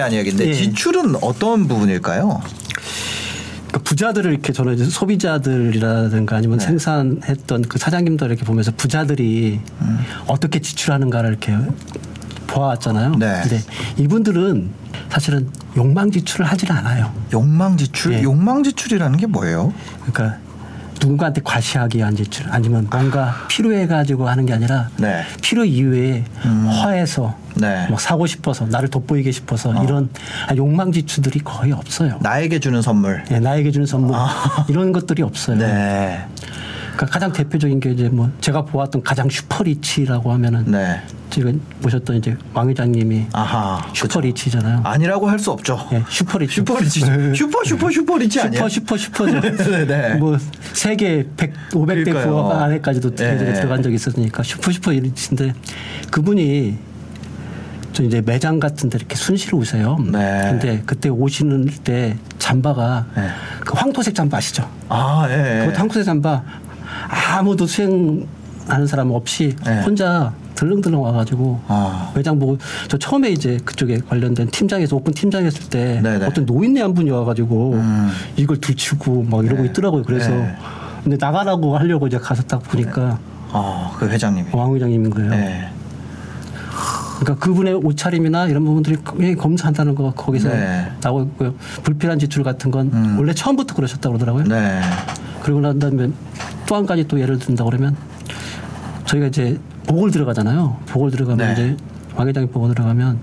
대한 이야기인데 예. 지출은 어떤 부분일까요? 그러니까 부자들을 이렇게 저는 이제 소비자들이라든가 아니면 네. 생산했던 그 사장님들 이렇게 보면서 부자들이 음. 어떻게 지출하는가를 이렇게 보아왔잖아요. 네. 근데 이분들은 사실은 욕망 지출을 하질 않아요. 욕망 지출, 예. 욕망 지출이라는 게 뭐예요? 그러니까 누군가한테 과시하기 위한 지출 아니면 뭔가 필요해 가지고 하는 게 아니라 네. 필요 이외에 음. 허해서 네. 뭐 사고 싶어서 나를 돋보이게 싶어서 이런 욕망 지출들이 거의 없어요. 나에게 주는 선물. 예, 나에게 주는 선물 아. 이런 것들이 없어요. 네. 그러니까 가장 대표적인 게 이제 뭐 제가 보았던 가장 super rich라고 하면은 네. 지금 보셨던 이제 왕 회장님이 아하. super rich잖아요. 아니라고 할 수 없죠. 예, 슈퍼리치. 슈퍼리치. 슈퍼 슈퍼 슈퍼리치 아니에요? 슈퍼 슈퍼 슈퍼죠. 네, 네. 뭐 세계 100, 500대 그러니까요. 부호 안에까지도 네. 네. 들어간 적이 있었으니까 super super rich인데 그분이 저 이제 매장 같은 데 이렇게 순시 오세요. 네. 근데 그때 오시는 때 잠바가 네. 그 황토색 잠바 아시죠? 아, 예. 그 황토색 잠바 아무도 수행하는 사람 없이 네. 혼자 들렁들렁 와가지고 아. 매장 보고 저 처음에 이제 그쪽에 관련된 팀장에서 오픈 팀장 했을 때 네네. 어떤 노인네 한 분이 와가지고 음. 이걸 들치고 막 이러고 네. 있더라고요. 그래서 네. 근데 나가라고 하려고 이제 가서 딱 보니까 아, 그 회장님이. 왕 회장님인 거예요. 네. 그러니까 그분의 옷차림이나 이런 부분들이 검사한다는 거 거기서 네. 나오고 있고요. 불필요한 지출 같은 건 음. 원래 처음부터 그러셨다고 그러더라고요. 네. 그리고 난 다음에 또 한 가지 또 예를 든다 그러면 저희가 이제 복을 들어가잖아요. 복을 들어가면 네. 이제 왕 회장이 복을 들어가면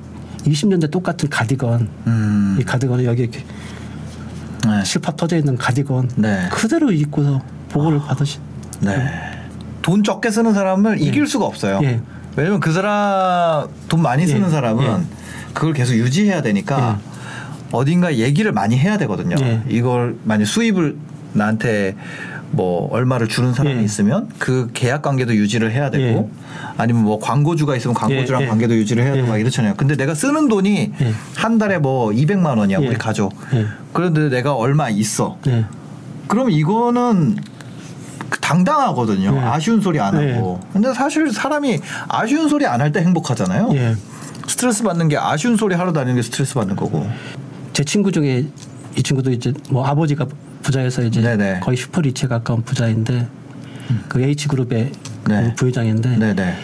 20년대 똑같은 가디건 음. 이 가디건을 여기 이렇게 네. 실밥 터져 있는 가디건 네. 그대로 입고서 복을 받으신 네. 돈 적게 쓰는 사람을 이길 수가 없어요. 예. 왜냐면 그 사람 돈 많이 쓰는 예. 사람은 예. 그걸 계속 유지해야 되니까 어딘가 얘기를 많이 해야 되거든요. 예. 이걸 만약 수입을 나한테 뭐 얼마를 주는 사람이 예. 있으면 그 계약 관계도 유지를 해야 되고 아니면 뭐 광고주가 있으면 광고주랑 예, 예. 관계도 유지를 해야 되고 예. 막 이렇잖아요. 근데 내가 쓰는 돈이 예. 한 달에 뭐 200만 원이야 예. 우리 가족. 예. 그런데 내가 얼마 있어. 네. 그럼 이거는 당당하거든요. 네. 아쉬운 소리 안 네. 하고. 근데 사실 사람이 아쉬운 소리 안 할 때 행복하잖아요. 예. 스트레스 받는 게 아쉬운 소리 하러 다니는 게 스트레스 받는 거고. 제 친구 중에 이 친구도 이제 뭐 아버지가 부자여서 이제 네네. 거의 슈퍼리치에 가까운 부자인데 그 H 그룹의 네. 그 부회장인데 네네.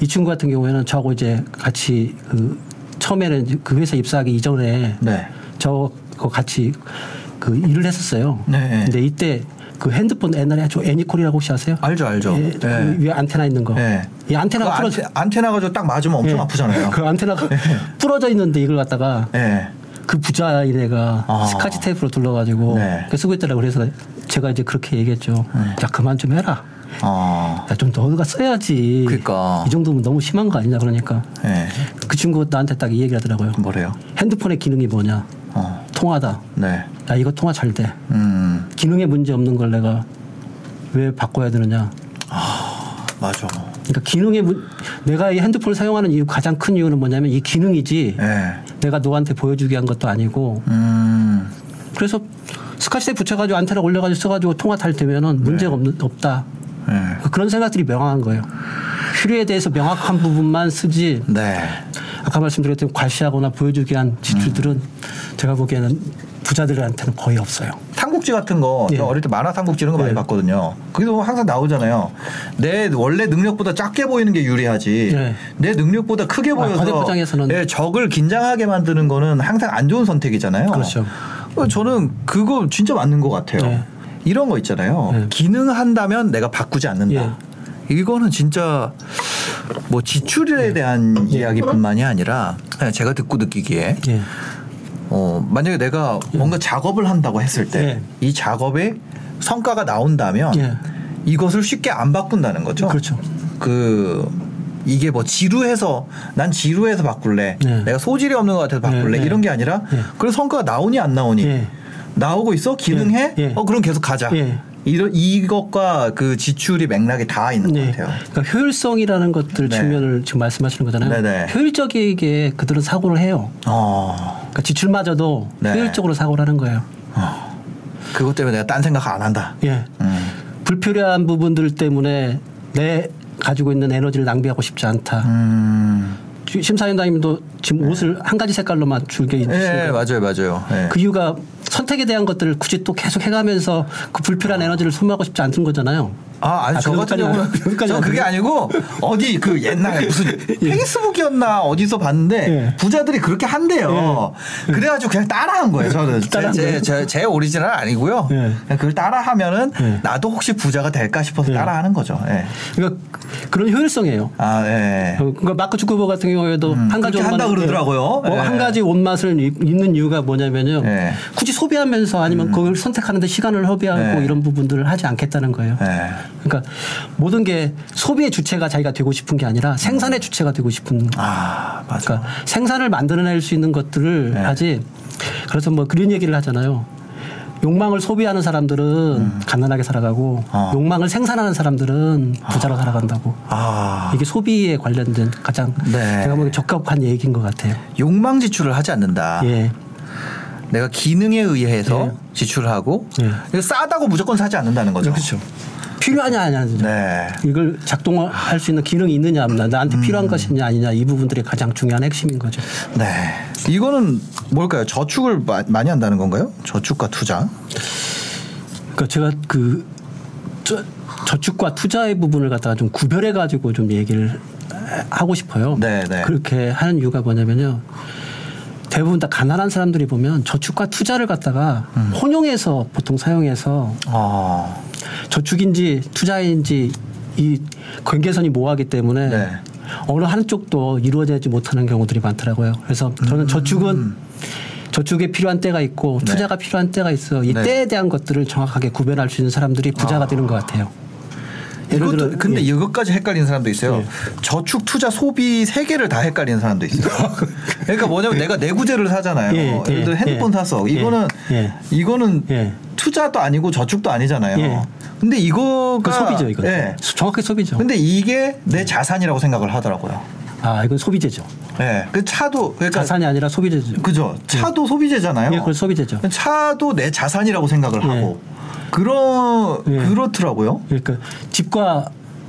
이 친구 같은 경우에는 저하고 이제 같이 그 처음에는 그 회사 입사하기 이전에 네. 저거 같이 그 일을 했었어요. 네. 근데 이때 그 핸드폰 옛날에 저 애니콜이라고 혹시 아세요? 알죠, 알죠. 예, 네. 그 위에 안테나 있는 거. 네. 이그 안테나가 안테, 부러져. 안테 나가 저 딱 맞으면 엄청 예. 아프잖아요. 그 안테나가 부러져 있는데 이걸 갖다가 네. 그 부자인 애가 아. 스카치 테이프로 둘러가지고 네. 그 쓰고 있더라고 그래서 제가 이제 그렇게 얘기했죠. 야 그만 좀 해라. 어. 야좀 너가 써야지. 그러니까. 이 정도면 너무 심한 거 아니냐 그러니까 네. 그 친구 나한테 딱 이 얘기를 하더라고요. 뭐래요? 핸드폰의 기능이 뭐냐? 어. 통화다. 네. 야 이거 통화 잘 돼. 음. 기능에 문제 없는 걸 내가 왜 바꿔야 되느냐? 맞아. 그러니까 기능에 문, 내가 이 핸드폰을 사용하는 이유 가장 큰 이유는 뭐냐면 이 기능이지 네. 내가 너한테 보여주기 위한 것도 아니고 음. 그래서 스카치테이프 붙여가지고 안테나 올려가지고 써가지고 통화 잘 되면은 문제가 없는, 없다. 네. 그런 생각들이 명확한 거예요. 필요에 대해서 명확한 부분만 쓰지 네. 아까 말씀드렸던 과시하거나 보여주기 위한 지출들은 제가 보기에는 부자들한테는 거의 없어요. 삼국지 같은 거 예. 어릴 때 만화 삼국지 이런 거 많이 예. 봤거든요. 거기도 항상 나오잖아요. 내 원래 능력보다 작게 보이는 게 유리하지. 예. 내 능력보다 크게 아, 보여서 예, 적을 긴장하게 만드는 거는 항상 안 좋은 선택이잖아요. 그렇죠. 어, 저는 그거 진짜 맞는 것 같아요. 예. 이런 거 있잖아요. 예. 기능한다면 내가 바꾸지 않는다. 이거는 진짜 뭐 지출에 대한 이야기뿐만이 아니라 제가 듣고 느끼기에 예. 어, 만약에 내가 뭔가 작업을 한다고 했을 때이 예. 작업에 성과가 나온다면 예. 이것을 쉽게 안 바꾼다는 거죠. 그렇죠. 그 이게 뭐 지루해서 난 지루해서 바꿀래. 네. 내가 소질이 없는 것 같아서 바꿀래. 네, 네. 이런 게 아니라 네. 그래서 성과가 나오니 안 나오니 예. 나오고 있어 기능해. 예, 예. 어 그럼 계속 가자. 예. 이런 이것과 그 지출이 맥락이 다 있는 네. 것 같아요. 그러니까 효율성이라는 것들 네. 측면을 지금 말씀하시는 거잖아요. 네네. 효율적이게 그들은 사고를 해요. 어. 그러니까 지출마저도 네. 효율적으로 사고를 하는 거예요. 그것 때문에 내가 딴 생각 안 한다. 예. 음. 불필요한 부분들 때문에 내 가지고 있는 에너지를 낭비하고 싶지 않다. 음. 심사위원장님도 지금 옷을 한 가지 색깔로만 줄게 예, 입으시는 맞아요, 맞아요. 예. 그 이유가 선택에 대한 것들을 굳이 또 계속 해가면서 그 불필요한 에너지를 소모하고 싶지 않은 거잖아요. 아, 아니 아, 저 같은 경우는 저안 그게? 아니고 어디 그 옛날에 무슨 페이스북이었나 어디서 봤는데 예. 부자들이 그렇게 한대요. 그래가지고 그냥 따라한 거예요. 저는 제, 따라한 제? 제, 제 오리지널 아니고요. 예. 그걸 따라하면은 예. 나도 혹시 부자가 될까 싶어서 예. 따라하는 거죠. 예. 그러니까 그런 효율성이에요. 아, 예. 어, 그러니까 마크 주커버그 같은 경우에도 한 가지 그렇게 한다 옷만- 그러더라고요. 뭐 예. 한 가지 옷만을 입- 입는 이유가 뭐냐면요. 예. 굳이 소비하면서 아니면 그걸 선택하는데 시간을 허비하고 예. 이런 부분들을 하지 않겠다는 거예요. 예. 그러니까 모든 게 소비의 주체가 자기가 되고 싶은 게 아니라 생산의 주체가 되고 싶은 아, 맞아. 그러니까 생산을 만들어낼 수 있는 것들을 네. 하지. 그래서 뭐 그런 얘기를 하잖아요. 욕망을 소비하는 사람들은 가난하게 살아가고 음. 어. 욕망을 생산하는 사람들은 부자로 살아간다고. 아, 이게 소비에 관련된 가장 네. 제가 보기엔 적합한 얘기인 것 같아요. 욕망 지출을 하지 않는다. 예. 내가 기능에 의해서 예. 지출을 하고 예. 싸다고 무조건 사지 않는다는 거죠. 그렇죠. 필요하냐 아니냐. 네. 이걸 작동할 수 있는 기능이 있느냐 없느냐 나한테 음. 필요한 것이냐 아니냐 이 부분들이 가장 중요한 핵심인 거죠. 네. 이거는 뭘까요? 저축을 마- 많이 한다는 건가요? 저축과 투자. 그러니까 제가 그 저, 저축과 투자의 부분을 갖다가 좀 구별해 가지고 좀 얘기를 하고 싶어요. 네, 네. 그렇게 하는 이유가 뭐냐면요. 대부분 다 가난한 사람들이 보면 저축과 투자를 갖다가 음. 혼용해서 보통 사용해서 아, 저축인지 투자인지 이 경계선이 모호하기 때문에 네. 어느 한쪽도 이루어지지 못하는 경우들이 많더라고요. 그래서 음. 저는 저축은 저축에 필요한 때가 있고 네. 투자가 필요한 때가 있어. 이 네. 때에 대한 것들을 정확하게 구별할 수 있는 사람들이 부자가 되는 것 같아요. 예를 들어- 근데 예. 이것까지 헷갈리는 사람도 있어요. 예. 저축, 투자, 소비 세 개를 다 헷갈리는 사람도 있어요. 그러니까 뭐냐면 내가 내구재를 사잖아요. 예, 예를 예, 들어 핸드폰 예. 예, 이거는 예. 이거는 예. 투자도 아니고 저축도 아니잖아요. 예. 근데 이거가 그 소비죠, 이거. 예. 정확히 소비죠. 근데 이게 내 자산이라고 생각을 하더라고요. 아, 이건 소비재죠. 예. 그 차도 그러니까 자산이 아니라 소비재죠. 그죠. 차도 소비재잖아요. 예, 그건 소비재죠. 차도 내 자산이라고 생각을 예. 하고 그러 예. 그렇더라고요. 그러니까 집과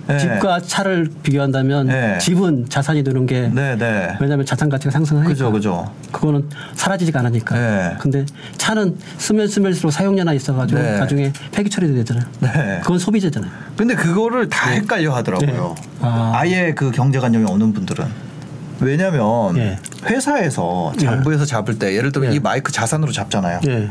예. 집과 차를 비교한다면 예. 집은 자산이 되는 게 네, 네. 왜냐하면 자산 가치가 상승하니까. 그죠, 그죠. 그거는 사라지지가 않으니까. 네. 근데 차는 쓰면 쓰면수록 사용료나 있어가지고 네. 나중에 폐기 처리도 되잖아요. 네. 그건 소비재잖아요. 근데 그거를 다 헷갈려 하더라고요. 네. 아. 아예 그 경제관념이 없는 분들은. 왜냐면 예. 회사에서 장부에서 잡을 때 예를 들면 예. 이 마이크 자산으로 잡잖아요. 예.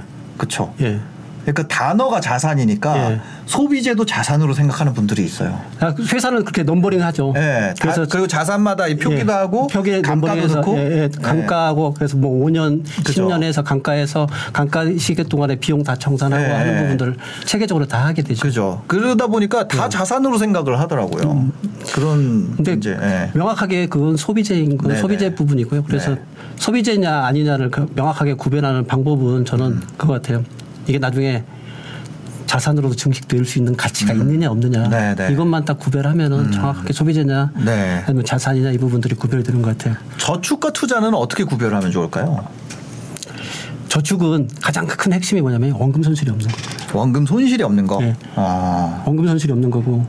예. 그러니까 단어가 자산이니까 예. 소비재도 자산으로 생각하는 분들이 있어요. 아, 그 회사는 그렇게 넘버링 하죠. 예. 다- 그리고 자산마다 이 표기도 예. 하고 표기에 감가도 넣고 예, 예, 강가하고 그래서 뭐 5년, 그죠. 10년 해서 강가에서 강가 시기 동안에 비용 다 정산하고 예. 하는 부분들을 체계적으로 다 하게 되죠. 그죠. 그러다 보니까 다 자산으로 생각을 하더라고요. 그런 음. 근데 이제 예. 명확하게 그건 소비재인 건 네네. 소비재 부분이고요. 그래서 네. 소비재냐 아니냐를 그 명확하게 구별하는 방법은 저는 음. 그거 같아요. 이게 나중에 자산으로도 증식될 수 있는 가치가 있느냐 없느냐 음. 네네. 이것만 딱 구별하면은 정확하게 소비재냐 네. 아니면 자산이냐 이 부분들이 구별되는 것 같아요. 저축과 투자는 어떻게 구별하면 좋을까요? 저축은 가장 큰 핵심이 뭐냐면 원금 손실이 없는 거예요. 원금 손실이 없는 거. 네. 아. 원금 손실이 없는 거고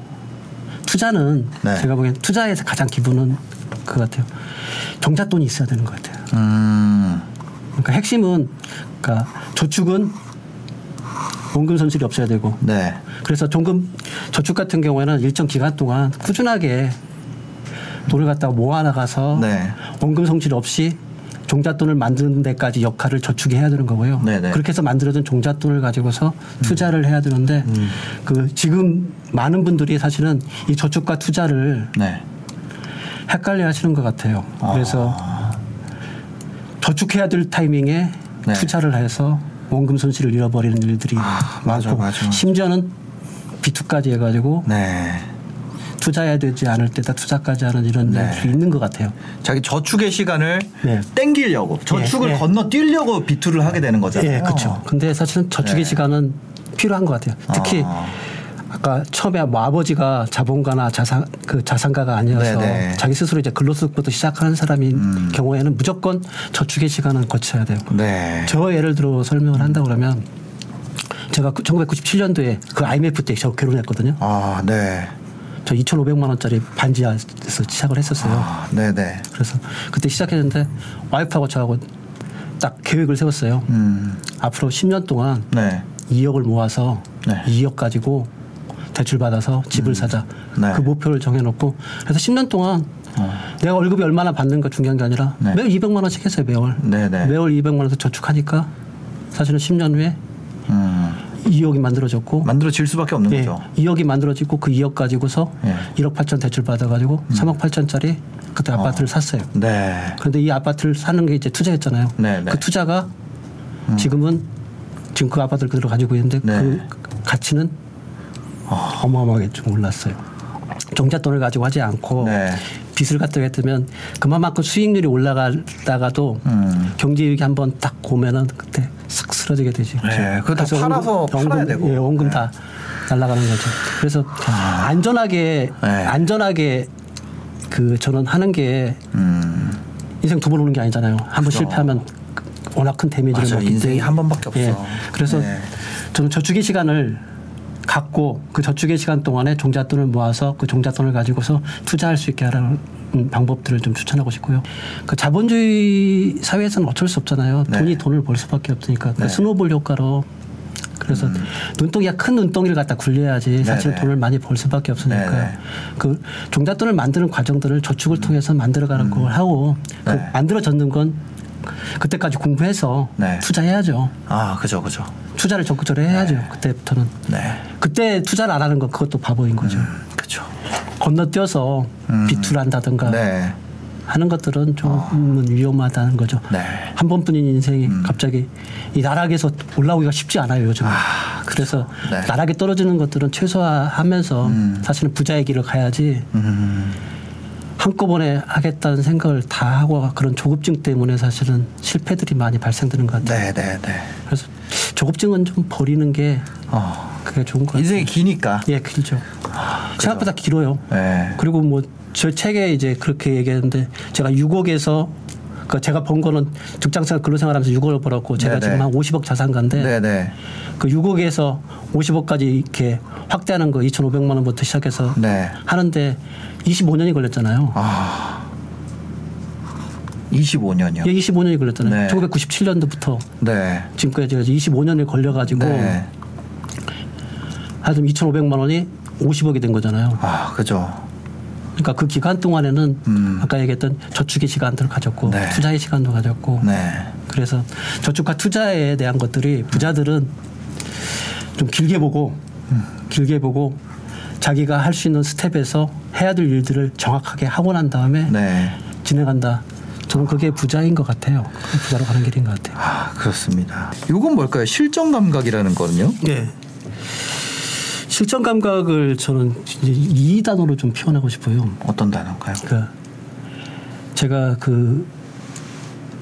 투자는 네. 제가 보기엔 투자에서 가장 기본은 그거 같아요. 종잣돈이 있어야 되는 것 같아요. 음. 그러니까 핵심은 그러니까 저축은 원금 손실이 없어야 되고 네. 그래서 종금 저축 같은 경우에는 일정 기간 동안 꾸준하게 돈을 갖다가 모아나가서 네. 원금 손실 없이 종잣돈을 만드는 데까지 역할을 저축이 해야 되는 거고요. 네네. 그렇게 해서 만들어진 종잣돈을 가지고서 투자를 해야 되는데 음. 그 지금 많은 분들이 사실은 이 저축과 투자를 네. 헷갈려 하시는 것 같아요. 아. 그래서 저축해야 될 타이밍에 네. 투자를 해서 원금 손실을 잃어버리는 일들이 아, 맞아, 많고 맞아. 심지어는 비투까지 해가지고 네. 투자해야 되지 않을 때다 투자까지 하는 이런 네. 일이 있는 것 같아요. 자기 저축의 시간을 네. 땡기려고 저축을 예, 예. 건너뛰려고 비투를 하게 되는 거잖아요. 예, 그렇죠. 근데 사실은 저축의 네. 시간은 필요한 것 같아요. 특히 아. 아까 처음에 뭐 아버지가 자본가나 자산 그 자산가가 아니어서 네네. 음. 자기 스스로 이제 근로소득부터 시작하는 사람인 경우에는 무조건 저축의 시간은 거쳐야 돼요. 네. 저 예를 들어 설명을 한다 그러면 제가 그 1997년도에 그 IMF 때 저 결혼했거든요. 아, 네. 저 2,500만 원짜리 반지하에서 시작을 했었어요. 아, 네, 네. 그래서 그때 시작했는데 와이프하고 저하고 딱 계획을 세웠어요. 음. 앞으로 10년 동안 네. 2억을 모아서 네. 2억 가지고 대출 받아서 집을 사자. 네. 그 목표를 정해놓고 그래서 10년 동안 내가 월급이 얼마나 받는가 중요한 게 아니라 네. 매월 200만 원씩 했어요 매월. 네, 네. 매월 200만 원에서 저축하니까 사실은 10년 후에 음. 2억이 만들어졌고 만들어질 수밖에 없는 예, 거죠. 2억이 만들어지고 그 2억 가지고서 예. 1억 8천 대출 받아가지고 3억 8천짜리 그때 아파트를 샀어요. 네. 그런데 이 아파트를 사는 게 이제 투자였잖아요. 네, 네. 그 투자가 지금은 지금 그 아파트를 그대로 가지고 있는데 네. 그 가치는 어마어마하게 좀 올랐어요. 종잣돈을 가지고 하지 않고 네. 빚을 갖다 했으면 그만큼 수익률이 올라가다가도 음. 경제 위기 한번 딱 오면은 그때 싹 쓰러지게 되지. 네, 그거 다 팔아서 원금, 팔아야 되고. 예, 원금 네. 다 날아가는 거죠. 그래서 안전하게 네. 안전하게 그 저는 하는 게 음. 인생 두 번 오는 게 아니잖아요. 한 번. 실패하면 워낙 큰 데미지를. 먹기 인생이. 한 번밖에 없어. 예. 그래서 네. 저는 저축의 시간을 갖고 그 저축의 시간 동안에 종잣돈을 모아서 그 종잣돈을 가지고서 투자할 수 있게 하라는 방법들을 좀 추천하고 싶고요. 그 자본주의 사회에서는 어쩔 수 없잖아요. 네. 돈이 돈을 벌 수밖에 없으니까 그 네. 스노볼 효과로 그래서 눈덩이가 큰 눈덩이를 갖다 굴려야지 사실 네네. 돈을 많이 벌 수밖에 없으니까 네네. 그 종잣돈을 만드는 과정들을 저축을 통해서 만들어가는 걸 하고 그 네. 만들어졌는 건 그때까지 공부해서 네. 투자해야죠. 아, 그죠, 그죠. 투자를 적극적으로 해야죠. 그때부터는. 네. 그때 투자를 안 하는 건 그것도 바보인 거죠. 그죠. 건너뛰어서 음. 비투를 한다든가 네. 하는 것들은 조금은 위험하다는 거죠. 네. 한 번뿐인 인생이 갑자기 이 나락에서 올라오기가 쉽지 않아요 요즘. 은 그래서 네. 나락에 떨어지는 것들은 최소화하면서 사실은 부자의 길을 가야지 음. 한꺼번에 하겠다는 생각을 다 하고 그런 조급증 때문에 사실은 실패들이 많이 발생되는 것 같아요. 네, 네, 네. 그래서 조급증은 좀 버리는 게 어. 그게 좋은 것 같아요. 인생이 기니까. 예, 길죠. 생각보다 길어요. 네. 그리고 뭐저 책에 이제 그렇게 얘기했는데 제가 6억에서 그 제가 번 거는 직장생활 근로생활하면서 6억을 벌었고 제가 네네. 지금 한 50억 자산가인데 네, 네. 그 6억에서 50억까지 이렇게 확대하는 거 2,500만 원부터 시작해서 네. 하는데 25년이 걸렸잖아요. 아. 25년이요. 예, 25년이 걸렸잖아요. 네. 1997년도부터 네. 지금까지 25년이 걸려가지고 네. 하여튼 2,500만 원이 50억이 된 거잖아요. 아, 그죠. 그러니까 그 기간 동안에는 음. 아까 얘기했던 저축의 시간들을 가졌고 네. 투자의 시간도 가졌고 네. 그래서 저축과 투자에 대한 것들이 부자들은 좀 길게 보고 길게 보고 자기가 할 수 있는 스텝에서 해야 될 일들을 정확하게 하고 난 다음에 네. 진행한다. 저는 그게 부자인 것 같아요. 부자로 가는 길인 것 같아요. 아, 그렇습니다. 이건 뭘까요? 실전 감각이라는 거는요? 네. 실전 감각을 저는 이제 이 단어로 좀 표현하고 싶어요. 어떤 단어인가요? 그러니까 제가 그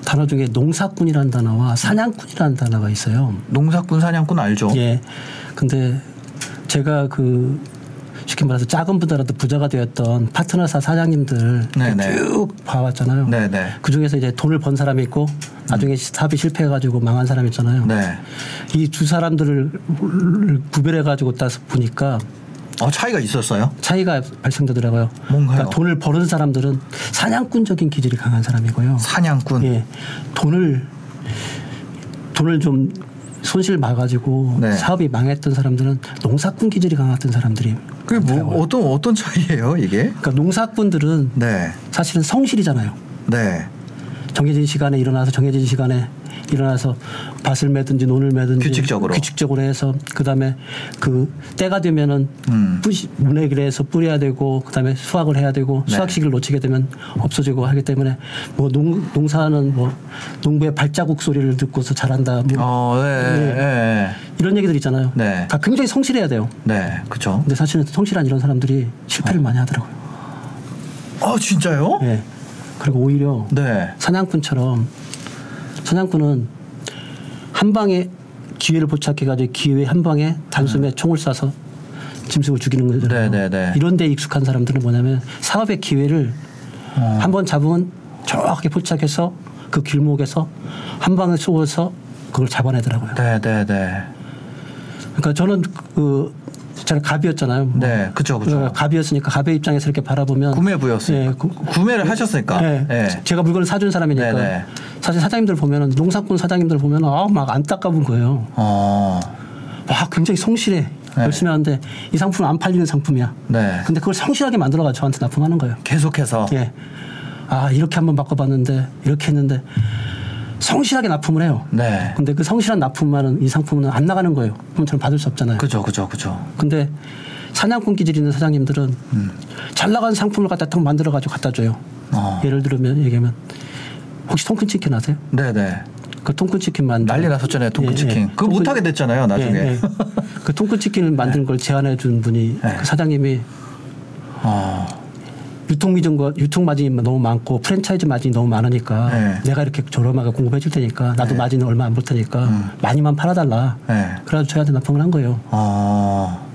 단어 중에 농사꾼이라는 단어와 사냥꾼이라는 단어가 있어요. 농사꾼 사냥꾼 알죠? 예. 근데 제가 그 쉽게 말해서 작은 분들한테 부자가 되었던 파트너사 사장님들 네네. 쭉 봐왔잖아요. 네네. 그 중에서 이제 돈을 번 사람이 있고 나중에 사업이 실패해가지고 망한 사람 있잖아요. 네. 이 두 사람들을 구별해가지고 딱 보니까 어, 차이가 있었어요? 차이가 발생되더라고요. 뭔가요? 그러니까 돈을 버는 사람들은 사냥꾼적인 기질이 강한 사람이고요. 사냥꾼. 예, 돈을 돈을 좀 손실 봐가지고 네. 사업이 망했던 사람들은 농사꾼 기질이 강했던 사람들이 그게 뭐. 어떤 어떤 차이예요, 이게? 그러니까 농사꾼들은 네. 사실은 성실이잖아요. 네. 정해진 시간에 일어나서 정해진 시간에 일어나서 밭을 매든지 논을 매든지 규칙적으로. 규칙적으로 해서 그다음에 그 때가 되면은 음. 뿌시 문해기를 해서 뿌려야 되고 그다음에 수확을 해야 되고 네. 수확 시기를 놓치게 되면 없어지고 하기 때문에 뭐 농, 농사는 뭐 농부의 발자국 소리를 듣고서 잘한다 뭐 어, 네. 예. 네. 이런 얘기들 있잖아요. 네. 다 굉장히 성실해야 돼요. 네, 그렇죠. 근데 사실은 성실한 이런 사람들이 실패를 많이 하더라고요. 아 진짜요? 예. 그리고 오히려 네. 사냥꾼처럼 사냥꾼은 한 방에 기회를 포착해가지고 기회 한 방에 단숨에 총을 쏴서 짐승을 죽이는 거잖아요. 네, 네, 네. 이런 데 익숙한 사람들은 뭐냐면 사업의 기회를 어. 한번 잡으면 정확하게 포착해서 그 길목에서 한 방에 쏘아서 그걸 잡아내더라고요. 네, 네, 네. 그러니까 저는 그 저는 갑이었잖아요. 뭐. 네, 그죠, 그죠. 그 갑이었으니까 갑의 입장에서 이렇게 바라보면 구매부였으니까. 예, 구- 구매를 하셨으니까. 네. 네. 제가 물건을 사준 사람이니까 네네. 사실 사장님들 보면은 농산꾼 사장님들 보면 아막 안타까운 거예요. 어. 와 굉장히 성실해 네. 열심히 하는데 이 상품은 안 팔리는 상품이야. 네. 근데 그걸 성실하게 만들어가 저한테 납품하는 거예요. 계속해서. 예. 아 이렇게 한번 바꿔봤는데 이렇게 했는데 성실하게 납품을 해요. 네. 근데 그 성실한 납품만은 이 상품은 안 나가는 거예요. 그럼 저는 받을 수 없잖아요. 그죠, 그죠, 그죠. 근데 사냥꾼 기질 있는 사장님들은 음. 잘 나가는 상품을 갖다 딱 만들어 가지고 갖다 줘요. 어. 예를 들면 얘기하면 혹시 통큰 치킨 아세요? 네, 네. 그 통큰 치킨 만든 난리 났었잖아요, 통큰 치킨. 그거 통큰- 못하게 됐잖아요, 나중에. 예, 예. 그 통큰 치킨을 만든 걸 제안해 준 분이 네. 그 사장님이 어. 유통 미증과 유통 마진이 너무 많고 프랜차이즈 마진이 너무 많으니까 네. 내가 이렇게 저렴하게 공급해 줄 테니까 나도 마진을 얼마 안 볼 테니까 많이만 팔아달라. 네. 그래서 저희한테 납품을 한 거예요. 어.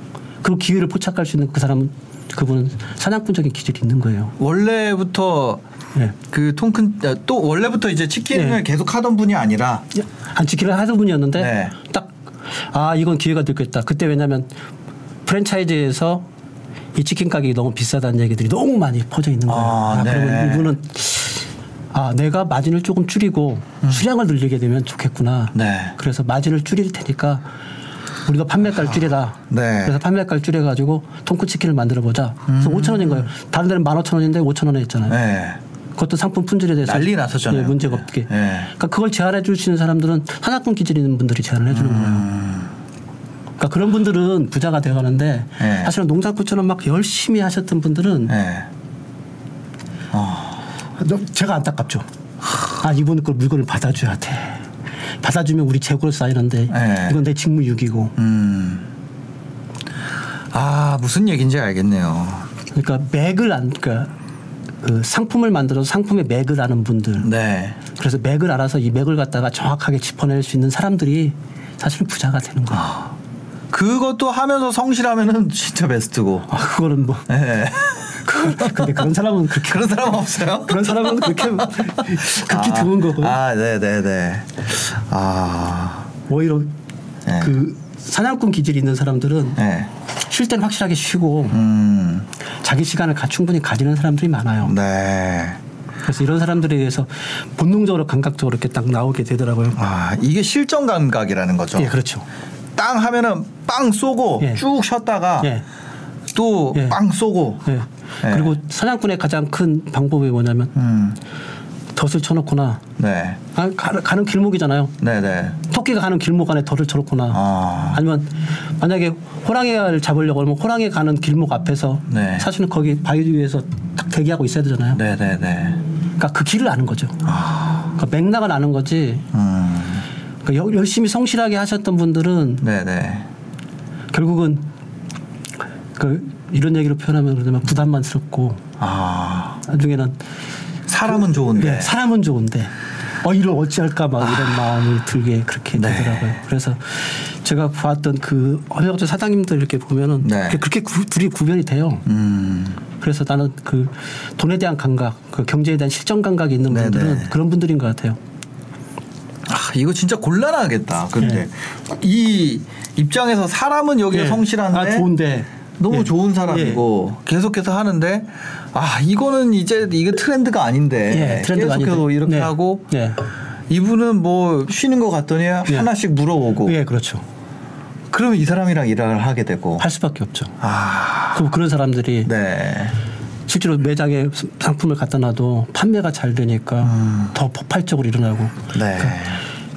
그 기회를 포착할 수 있는 그 사람은 그분은 사냥꾼적인 기질이 있는 거예요. 원래부터 예. 그 통큰 아, 또 원래부터 이제 치킨을 네. 계속 하던 분이 아니라 안 지키려 하던 분이었는데 네. 딱아 이건 기회가 됐겠다. 그때 왜냐하면 프랜차이즈에서 이 치킨 가격이 너무 비싸다는 얘기들이 너무 많이 퍼져 있는 거예요. 아, 아, 네. 그러면 이분은 아 내가 마진을 조금 줄이고 수량을 늘리게 되면 좋겠구나. 네. 그래서 마진을 줄일 테니까 우리가 판매가를 줄이라. 네. 그래서 판매가를 줄여가지고 통큰 치킨을 만들어 보자. 그래서 5천 원인 거예요. 다른 데는 15,000원인데 5천 원에 했잖아요. 네. 그것도 상품 품질에 대해서 난리 났었잖아요. 예, 문제가 네. 없게. 네. 그러니까 그걸 제안해 있는 사람들은 산악군 기질 있는 분들이 제안을 해주는 거예요. 그러니까 그런 분들은 부자가 되어가는데 네. 사실은 농사꾼처럼 막 열심히 하셨던 분들은 네. 너- 제가 안타깝죠. 아 이분 그 물건을 받아줘야 돼. 받아주면 우리 재고를 쌓이는데 네. 이건 내 직무유기고. 음. 아 무슨 얘기인지 알겠네요. 그러니까 맥을 안 그러니까 그 상품을 만들어서 상품의 맥을 아는 분들. 네. 그래서 맥을 알아서 이 맥을 갖다가 정확하게 짚어낼 수 있는 사람들이 사실은 부자가 되는 거예요. 그것도 하면서 성실하면은 진짜 베스트고. 아 그거는 뭐 네. 그- 근데 그런 사람은 그렇게 그런 사람 없어요? 그런 사람은 그렇게 극히 드문 거고 아, 네, 네, 네. 아, 오히려 네. 그 사냥꾼 기질이 있는 사람들은 네. 쉴땐 확실하게 쉬고 음, 자기 시간을 가 충분히 가지는 사람들이 많아요. 네. 그래서 이런 사람들에 의해서 본능적으로 감각적으로 이렇게 딱 나오게 되더라고요. 아, 이게 실전 감각이라는 거죠. 예, 그렇죠. 땅 하면은 빵 쏘고 예. 쭉 쉬었다가 예. 또 예. 빵 쏘고. 예. 예. 그리고 사냥꾼의 가장 큰 방법이 뭐냐면 음, 덫을 쳐놓거나 네. 아, 가, 가는 길목이잖아요. 네, 네. 토끼가 가는 길목 안에 덫을 쳐놓거나 아, 아니면 만약에 호랑이를 잡으려고 하면 호랑이 가는 길목 앞에서 네. 사실은 거기 바위 위에서 딱 대기하고 있어야 되잖아요. 네, 네, 네. 그러니까 그 길을 아는 거죠. 그러니까 맥락을 아는 거지. 음, 그러니까 여- 열심히 성실하게 하셨던 분들은 네, 네. 결국은 그 이런 얘기로 표현하면 그러면 부담만스럽고 아, 나중에는 사람은 좋은데. 예, 사람은 좋은데 어 이를 어찌할까 막 이런 마음이 들게 그렇게 네. 되더라고요. 그래서 제가 봤던 그 어려운 사장님들 이렇게 보면은 네. 그렇게 구, 둘이 구별이 돼요. 음, 그래서 나는 그 돈에 대한 감각, 그 경제에 대한 실전 감각이 있는 네네. 분들은 그런 분들인 것 같아요. 아, 이거 진짜 곤란하겠다. 근데 이 입장에서 사람은 여기가 예. 성실한데 아 좋은데 너무 예. 좋은 사람이고 계속해서 하는데 아 이거는 이제 이게 트렌드가 아닌데 예, 트렌드가 계속해서 아닌데. 이렇게 네. 하고 예. 이분은 뭐 쉬는 것 같더니 하나씩 물어보고 예, 그렇죠. 그러면 이 사람이랑 일을 하게 되고 할 수밖에 없죠. 아그 그런 사람들이 네. 실제로 매장에 상품을 갖다 놔도 판매가 잘 되니까 음. 더 폭발적으로 일어나고 네.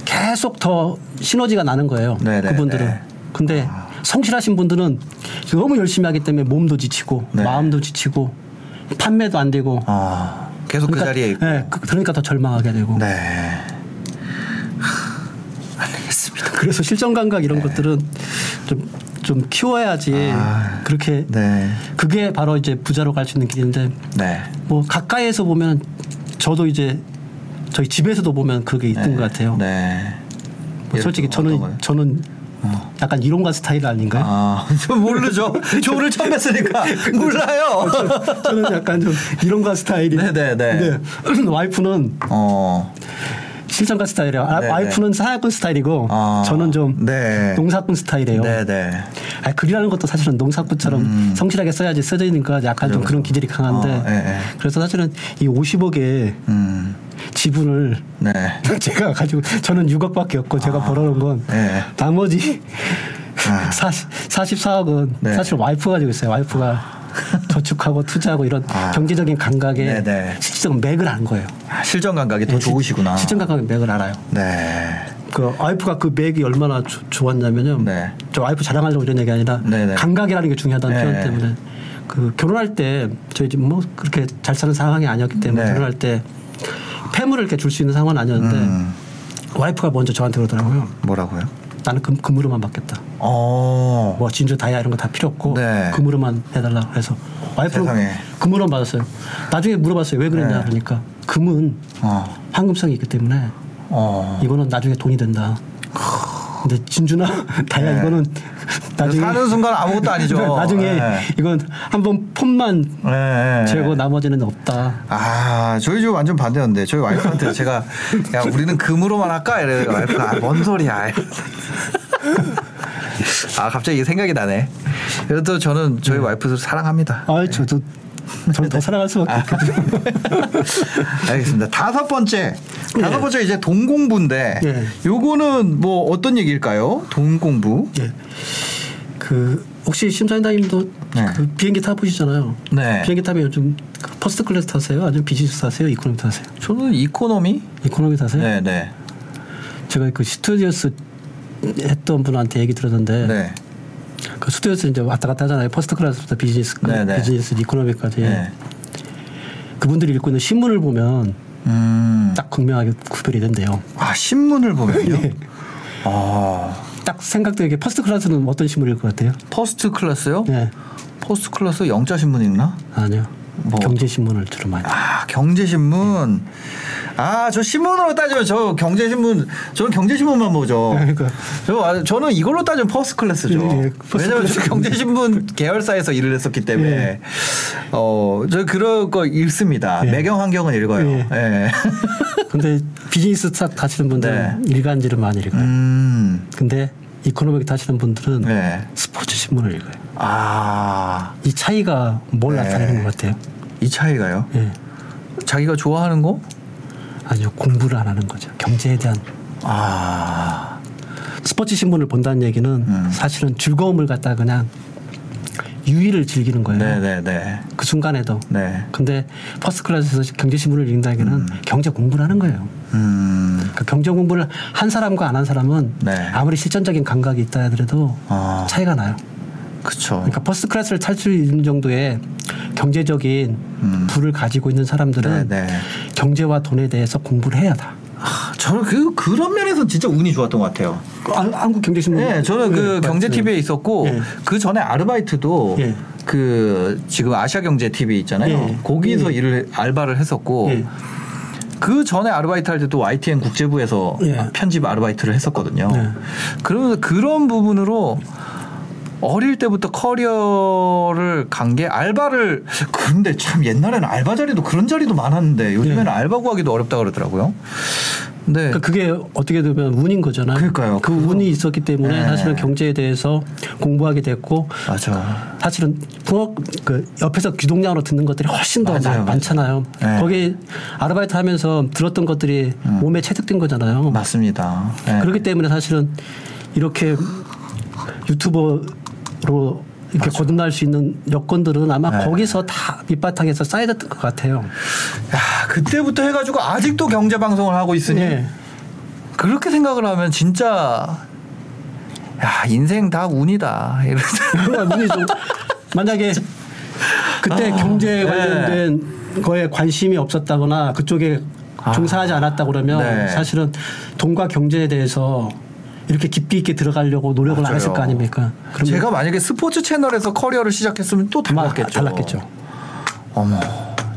계속 더 시너지가 나는 거예요. 네네네. 그분들은. 근데 성실하신 분들은 너무 열심히 하기 때문에 몸도 지치고 네. 마음도 지치고 판매도 안 되고 아 계속 그 자리에 있고 예, 그- 그러니까 더 절망하게 되고 네. 하, 알겠습니다. 그래서 실전 감각 이런 것들은 좀, 좀 키워야지 아, 그렇게 네. 그게 바로 이제 부자로 갈 수 있는 길인데 네. 뭐 가까이에서 보면 저도 이제 저희 집에서도 보면 그게 있던 것 같아요. 네. 뭐 솔직히 어떤 거요? 저는 저는 약간 이론가 스타일 아닌가요? 아, 저 모르죠. 저 오늘 처음 뵀으니까 몰라요. 저 는 약간 좀 이론가 스타일이. 네네네. 근데 와이프는 어. 실전가 스타일이에요. 아, 네네. 와이프는 사약꾼 스타일이고 아, 저는 좀 네. 농사꾼 스타일이에요. 네네. 아, 글이라는 것도 사실은 농사꾼처럼 성실하게 써야지 써지니까 약간 좀 음. 그죠, 그런 기질이 강한데 어. 그래서 사실은 이 50억의 음. 지분을 네. 제가 가지고 저는 6억밖에 없고 제가 벌어놓은 건 네. 나머지 아. 40, 44억은 네. 사실 와이프가 가지고 있어요. 와이프가 저축하고 투자하고 이런 아. 경제적인 감각에 네네. 실질적인 맥을 아는 거예요. 아, 실전 감각이 더 좋으시구나. 실전 감각의 맥을 알아요. 네. 그 와이프가 그 맥이 얼마나 조- 좋았냐면요. 네. 저 와이프 자랑하려고 이런 얘기 아니라 네네. 감각이라는 게 중요하다는 네. 표현 때문에 그 결혼할 때 저희 집 뭐 그렇게 잘 사는 상황이 아니었기 때문에 네. 결혼할 때 폐물을 이렇게 줄 수 있는 상황은 아니었는데 음. 와이프가 먼저 저한테 그러더라고요. 뭐라고요? 나는 금, 금으로만 받겠다. 어. 뭐 진주 다이아 이런 거 다 필요 없고 네. 금으로만 해달라 그래서 와이프는 세상에. 금으로만 받았어요. 나중에 물어봤어요. 왜 그랬냐 네. 그러니까 금은 어. 황금성이 있기 때문에 어. 이거는 나중에 돈이 된다. 근데 진주나 다이아 네. 이거는 나중에 사는 순간 아무것도 아니죠. 나중에 네. 이건 한번 폰만 네. 재고 나머지는 없다. 아, 저희 집 완전 반대였는데 저희 와이프한테 제가 야 우리는 금으로만 할까 이래가 와이프가 아, 뭔 소리야. 아 갑자기 생각이 나네. 그래도 저는 저희 와이프를 사랑합니다. 아, 저도 저는 더 사랑할 수밖에 아. 없거든요. 알겠습니다. 다섯 번째. 다섯 예. 번째 이제 돈 공부인데 예. 요거는 뭐 어떤 얘기일까요? 돈 공부. 예. 그 혹시 신사임당님도 네. 그 비행기 타 보시잖아요. 네. 비행기 타면 요즘 그 first class 타세요? 아니면 비즈니스 타세요? economy 타세요? 저는 economy. economy 타세요? 네, 네. 제가 그 스튜어디스 했던 분한테 얘기 들었는데 네. 그 스튜어디스 이제 왔다 갔다 하잖아요. first class부터 비즈니스, 네, 네. 비즈니스, economy까지. 네. 그분들이 읽고 있는 신문을 보면 음. 딱 극명하게 구별이 된대요. 아 신문을 보면요. 네. 아 딱 생각되게 first class는 어떤 신문일 것 같아요? first class요? 네. first class 영자 신문 읽나? 아니요. 뭐. 경제 신문을 주로 많이. 아 경제신문. 아 저 신문으로 따지면 저 경제신문 저는 경제신문만 보죠. 그러니까. 저 아, 저는 이걸로 따지면 first class죠. 예, 예, first 왜냐면 저 클래스. 경제신문 계열사에서 일을 했었기 때문에 예. 어 저 그런 거 읽습니다. 예. 매경 한경은 읽어요. 예. 예. 근데 비즈니스 타 타시는 분들은 일간지를 많이 읽어요. 네. 음. 근데 economy 타시는 분들은 네. 스포츠 신문을 읽어요. 아. 이 차이가 뭘 네. 나타내는 것 같아요? 이 차이가요? 예. 자기가 좋아하는 거? 아니요. 공부를 안 하는 거죠. 경제에 대한 아. 스포츠 신문을 본다는 얘기는 음. 사실은 즐거움을 갖다 그냥 유희를 즐기는 거예요. 네네네. 그 순간에도. 네. 근데 first class에서 경제 신문을 읽는다는 얘기는 경제 공부를 하는 거예요. 음. 그 경제 공부를 한 사람과 안 한 사람은 네. 아무리 실전적인 감각이 있다 하더라도 아. 차이가 나요. 그쵸. 그러니까 first class를 탈 수 있는 정도의 경제적인 음. 부를 가지고 있는 사람들은 네, 네. 경제와 돈에 대해서 공부를 해야 다. 아, 저는 그 그런 면에서 진짜 운이 좋았던 것 같아요. 아, 한국 경제신문. 네, 저는 그 네, 경제. TV에 있었고 예. 그 전에 아르바이트도 예. 그 지금 아시아 경제 TV 있잖아요. 예. 거기서 예. 일을 알바를 했었고 예. 그 전에 아르바이트 할 때도 YTN 국제부에서 예. 편집 아르바이트를 했었거든요. 네. 그러면서 그런 부분으로 어릴 때부터 커리어를 간 게 알바를 근데 참 옛날에는 알바 자리도 그런 자리도 많았는데 요즘에는 네. 알바 구하기도 어렵다 그러더라고요. 근데 그러니까 그게 어떻게 보면 운인 거잖아요. 그러니까요. 그. 운이 있었기 때문에 네. 사실은 경제에 대해서 공부하게 됐고 맞아. 사실은 부엌 그 옆에서 귀동냥으로 듣는 것들이 훨씬 더 맞아요, 많-. 많잖아요. 네. 거기 아르바이트 하면서 들었던 것들이 몸에 체득된 거잖아요. 맞습니다. 네. 그렇기 때문에 사실은 이렇게 유튜버 로 이렇게 거듭날 수 있는 여건들은 아마 네. 거기서 다 밑바탕에서 쌓여졌던 것 같아요. 야, 그때부터 해가지고 아직도 경제 방송을 하고 있으니 네. 그렇게 생각을 하면 진짜 야 인생 다 운이다. 이런 정말 운이 좀 만약에 그때 아, 경제에 네. 관련된 거에 관심이 없었다거나 그쪽에 아. 종사하지 않았다 그러면 네. 사실은 돈과 경제에 대해서 이렇게 깊이 있게 들어가려고 노력을 안 했을 거 맞아요. 아닙니까? 그러면 제가 만약에 스포츠 채널에서 커리어를 시작했으면 또 달랐겠죠. 달랐겠죠. 어머,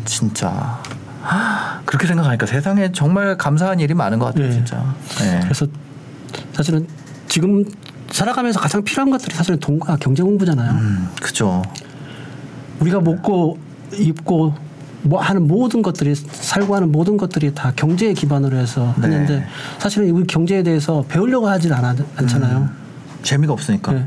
진짜. 하, 그렇게 생각하니까 세상에 정말 감사한 일이 많은 것 같아요, 네. 진짜. 네. 그래서 사실은 지금 살아가면서 가장 필요한 것들이 사실은 돈과 경제 공부잖아요. 음, 그죠. 우리가 먹고 입고 뭐 하는 모든 것들이 살고 하는 모든 것들이 다 경제에 기반으로 해서 네. 하는데 사실은 우리 경제에 대해서 배우려고 하질 않아, 않잖아요. 재미가 없으니까. 네.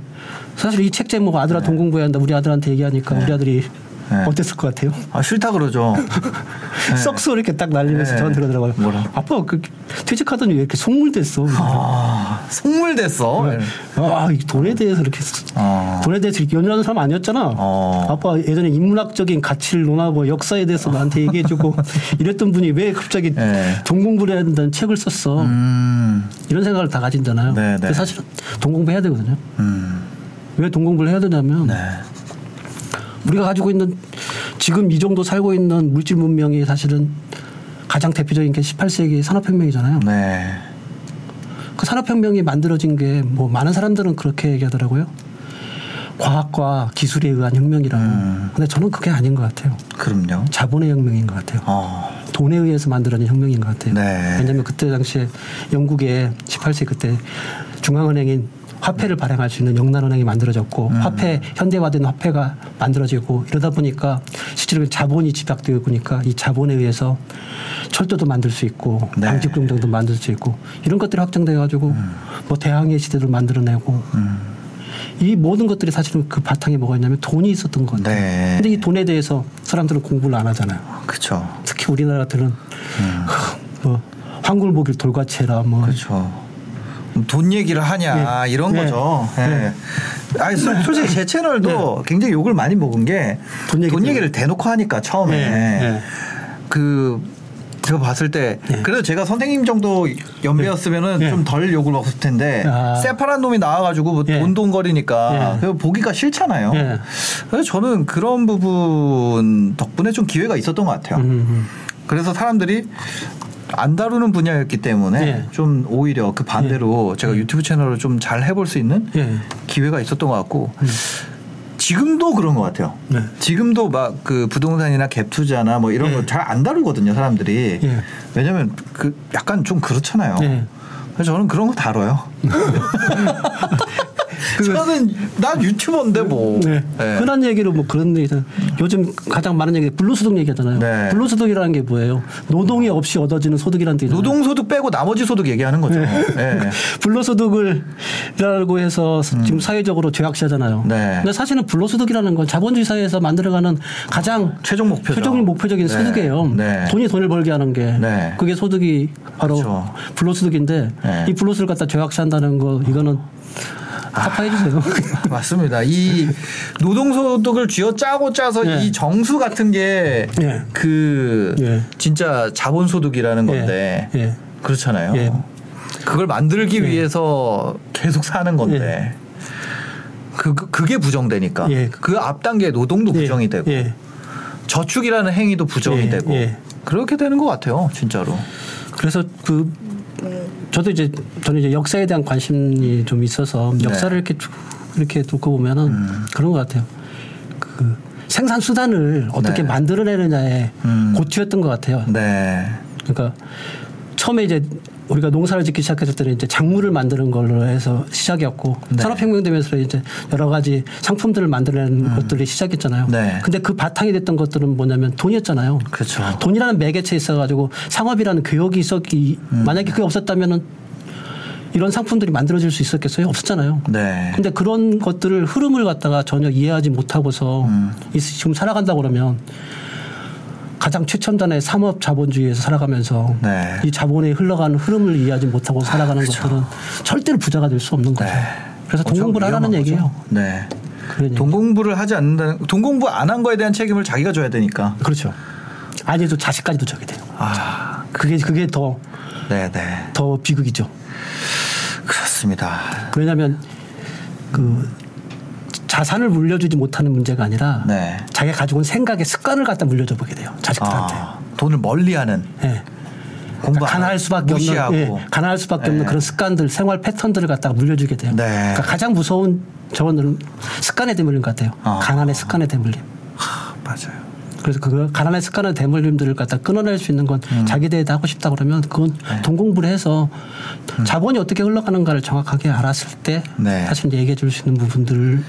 사실 이 책 제목 아들아 돈 공부해야 한다 우리 아들한테 얘기하니까 우리 아들이 네. 어땠을 것 같아요? 아, 싫다 그러죠. 썩소 이렇게 딱 날리면서 네. 저한테 그러더라고요. 뭐라? 아빠 그 퇴직하더니 왜 이렇게 속물됐어? 아, 속물 됐어. 아, 이 돈에 대해서 이렇게 쓰- 어. 돈에 대해서 이렇게 연연하는 사람 아니었잖아. 어. 아빠 예전에 인문학적인 가치를 논하고 역사에 대해서 나한테 얘기해주고 이랬던 분이 왜 갑자기 네. 돈 공부를 해야 된다는 책을 썼어. 음, 이런 생각을 다 가진잖아요. 네, 네. 근데 사실은 돈 공부 해야 되거든요. 음, 왜돈 공부를 해야 되냐면 네. 우리가 가지고 있는 지금 이 정도 살고 있는 물질 문명이 사실은 가장 대표적인 게 18세기 산업혁명이잖아요. 네. 그 산업혁명이 만들어진 게 뭐 많은 사람들은 그렇게 얘기하더라고요. 과학과 기술에 의한 혁명이라고. 음. 근데 저는 그게 아닌 것 같아요. 그럼요. 자본의 혁명인 것 같아요. 어, 돈에 의해서 만들어진 혁명인 것 같아요. 네. 왜냐하면 그때 당시에 영국에 18세기 그때 중앙은행인 화폐를 발행할 수 있는 영란은행이 만들어졌고 음. 화폐 현대화된 화폐가 만들어지고 이러다 보니까 실제로 자본이 집약되어 보니까 이 자본에 의해서 철도도 만들 수 있고 네. 방직 공장도 만들 수 있고 이런 것들이 확장돼 가지고 뭐 대항해 시대를 만들어내고 음, 이 모든 것들이 사실은 그 바탕에 뭐가 있냐면 돈이 있었던 것 같아요. 네. 근데 이 돈에 대해서 사람들은 공부를 안 하잖아요. 그쵸. 특히 우리나라 같은 음. 뭐 황굴 보길 돌같이 해라 뭐 그렇죠. 돈 얘기를 하냐 네. 이런 네. 거죠. 예. 네. 아니 솔- 솔직히 제 채널도 굉장히 욕을 많이 먹은 게돈 돈, 얘기 때문에. 얘기를 대놓고 하니까 처음에 네. 네. 그 제가 봤을 때 네. 그래도 제가 선생님 정도 연배였으면은 네. 좀덜 욕을 먹었을 텐데 아. 새파란 놈이 나와가지고 뭐 네. 돈돈거리니까 네. 그 보기가 싫잖아요. 네. 그래서 저는 그런 부분 덕분에 좀 기회가 있었던 것 같아요. 음, 음. 그래서 사람들이 안 다루는 분야였기 때문에 네. 좀 오히려 그 반대로 제가 유튜브 채널을 좀 잘 해볼 수 있는 예. 기회가 있었던 것 같고 지금도 그런 것 같아요. 네. 지금도 막 그 부동산이나 갭 투자나 뭐 이런 예. 거잘 안 다루거든요, 사람들이. 예. 왜냐면 그 약간 좀 그렇잖아요. 예. 그래서 저는 그런 거 다뤄요. 저는 난 유튜버인데 뭐. 네. 예. 흔한 얘기로 뭐 그런 얘기잖아요. 요즘 가장 많은 얘기 불로소득 얘기하잖아요. 네. 불로소득이라는 게 뭐예요? 노동이 없이 얻어지는 소득이라는 뜻이잖아요. 노동 소득 빼고 나머지 소득 얘기하는 거죠. 네. 예. 불로소득을라고 해서 지금 사회적으로 죄악시하잖아요. 음. 네. 근데 사실은 불로소득이라는 건 자본주의 사회에서 만들어가는 가장 최종 목표죠. 최종 목표적인 네. 소득이에요. 네. 돈이 돈을 벌게 하는 게 네. 그게 소득이 바로 그렇죠. 불로소득인데 네. 이 불로소득을 갖다 죄악시한다는 거 이거는 사파해 주세요. 맞습니다. 이 노동소득을 쥐어 짜고 짜서 예. 이 정수 같은 게 예. 그 예. 진짜 자본소득이라는 건데 예. 그렇잖아요. 예. 그걸 만들기 위해서 계속 사는 건데 그, 그- 그게 부정되니까 예. 그앞 단계 노동도 예. 부정이 되고 예. 저축이라는 행위도 부정이 예. 되고 예. 그렇게 되는 것 같아요, 진짜로. 그래서 그 저도 이제 저는 이제 역사에 대한 관심이 좀 있어서 네. 역사를 이렇게 쭉 이렇게 듣고 보면은 음. 그런 것 같아요. 그 생산 수단을 어떻게 네. 만들어내느냐에 음. 고투였던 것 같아요. 네. 그러니까 처음에 이제 우리가 농사를 짓기 시작했을 때는 이제 작물을 만드는 걸로 해서 시작이었고 네. 산업혁명 되면서 이제 여러 가지 상품들을 만들어내는 것들이 시작했잖아요. 음. 네. 근데 그 바탕이 됐던 것들은 뭐냐면 돈이었잖아요. 그렇죠. 돈이라는 매개체 있어가지고 상업이라는 교역이 있었기 음. 만약에 그게 없었다면은 이런 상품들이 만들어질 수 있었겠어요? 없었잖아요. 네. 근데 그런 것들을 흐름을 갖다가 전혀 이해하지 못하고서 음. 이- 지금 살아간다 그러면 가장 최첨단의 산업 자본주의에서 살아가면서 네. 이 자본의 흘러가는 흐름을 이해하지 못하고 살아가는 그쵸. 것들은 절대로 부자가 될 수 없는 거죠. 네. 그래서 돈 엄청 공부를 하라는 얘기예요. 네. 돈 공부를 하지 않는다는 돈 공부 안 한 거에 대한 책임을 자기가 져야 되니까. 그렇죠. 아니도 자식까지도 저게 돼요. 아, 그게 그게 더더 네, 네. 비극이죠. 그렇습니다. 왜냐하면 그 자산을 물려주지 못하는 문제가 아니라 네. 자기가 가지고 온 생각의 습관을 갖다 물려줘 보게 돼요. 자식들한테. 아, 돈을 멀리하는. 예. 공부 안 가난할 수밖에 무시하고. 없는 예, 가난할 수밖에 네. 없는 그런 습관들, 생활 패턴들을 갖다가 물려주게 돼요. 네. 그러니까 가장 무서운 저는 습관에 대물림 같아요. 아. 가난의 습관에 대물림. 그래서 그 가난의 습관의 대물림들을 갖다 끊어낼 수 있는 건 음. 자기 대에다 하고 싶다 그러면 그건 네. 동공부를 해서 자본이 어떻게 흘러가는가를 정확하게 알았을 때 네. 사실 얘기해 줄 수 있는 부분들을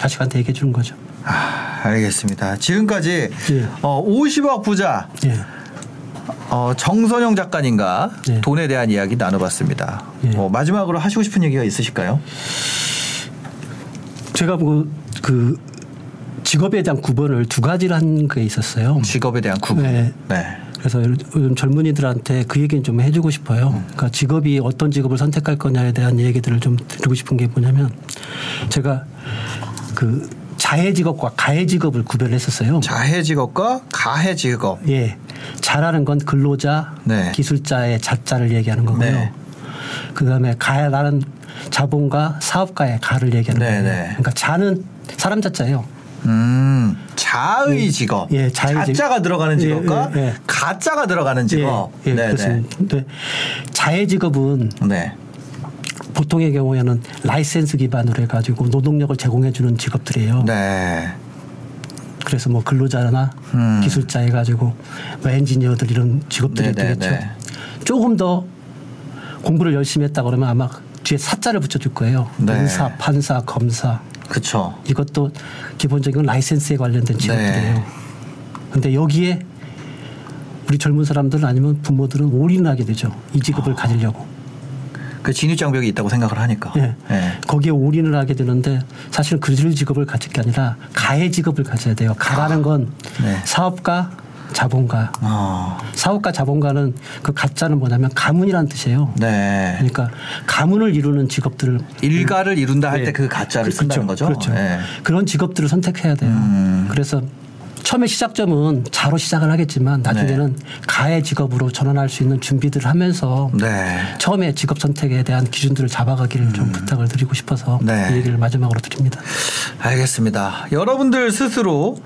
자식한테 얘기해 주는 거죠. 아, 알겠습니다. 지금까지 예. 어, 50억 부자 예. 어, 정선영 작가님과 네. 돈에 대한 이야기 나눠봤습니다. 예. 어, 마지막으로 하시고 싶은 얘기가 있으실까요? 제가 뭐그 직업에 대한 구분을 두 가지를 한 게 있었어요. 직업에 대한 구분. 네. 네. 그래서 요즘 젊은이들한테 그 얘기는 좀 해주고 싶어요. 그러니까 직업이 어떤 직업을 선택할 거냐에 대한 얘기들을 좀 드리고 싶은 게 뭐냐면 제가 그 자해 직업과 가해 직업을 구별했었어요. 자해 직업과 가해 직업. 예. 잘하는 건 근로자, 네. 기술자의 자자를 얘기하는 거고요. 네. 그다음에 가에라는 자본가, 사업가의 가를 얘기하는 네, 거예요. 네. 그러니까 자는 사람 자자예요. 음, 자의 직업. 예, 자의 직- 자자가 들어가는 예, 직업과 예, 예. 가자가 들어가는 직업. 예, 예, 네, 그렇습니다. 근데 자해 직업은 네. 네. 보통의 경우에는 라이센스 기반으로 해가지고 노동력을 제공해주는 직업들이에요. 네. 그래서 뭐 근로자나 음. 기술자 해가지고 뭐 엔지니어들 이런 직업들이 네, 네, 되겠죠. 네. 조금 더 공부를 열심히 했다 그러면 아마 뒤에 사자를 붙여줄 거예요. 네. 의사, 판사, 검사 그쵸. 이것도 기본적인 라이센스에 관련된 직업들이에요. 네. 근데 여기에 우리 젊은 사람들 아니면 부모들은 올인을 하게 되죠. 이 직업을 가지려고. 그 진입 장벽이 있다고 생각을 하니까. 예. 네. 거기에 올인을 하게 되는데 사실은 그 직업을 가질 게 아니라 가해 직업을 가져야 돼요. 가라는 건 네. 사업가, 자본가. 어, 사업가, 자본가는 그 가짜는 뭐냐면 가문이라는 뜻이에요. 네. 그러니까 가문을 이루는 직업들을 일가를 이룬다 할 예. 때그 가짜를 그- 쓴다는 그렇죠. 거죠. 그렇죠. 예. 그런 직업들을 선택해야 돼요. 음. 그래서 처음에 시작점은 자로 시작을 하겠지만 나중에는 가해 직업으로 전환할 수 있는 준비들을 하면서 네. 처음에 직업 선택에 대한 기준들을 잡아가기를 좀 부탁을 드리고 싶어서 음. 네. 이 얘기를 마지막으로 드립니다. 알겠습니다. 여러분들 스스로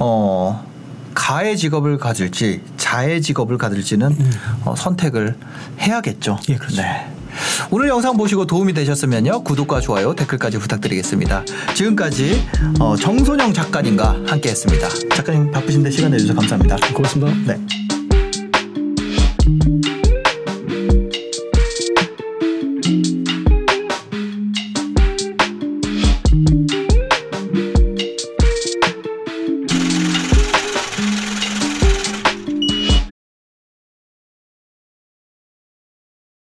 어 가해 직업을 가질지 자해 직업을 가질지는 어, 선택을 해야겠죠. 예, 그렇죠. 네. 오늘 영상 보시고 도움이 되셨으면요 구독과 좋아요 댓글까지 부탁드리겠습니다. 지금까지 어, 정소영 작가님과 함께했습니다. 작가님 바쁘신데 시간 내주셔서 감사합니다. 고맙습니다. 네.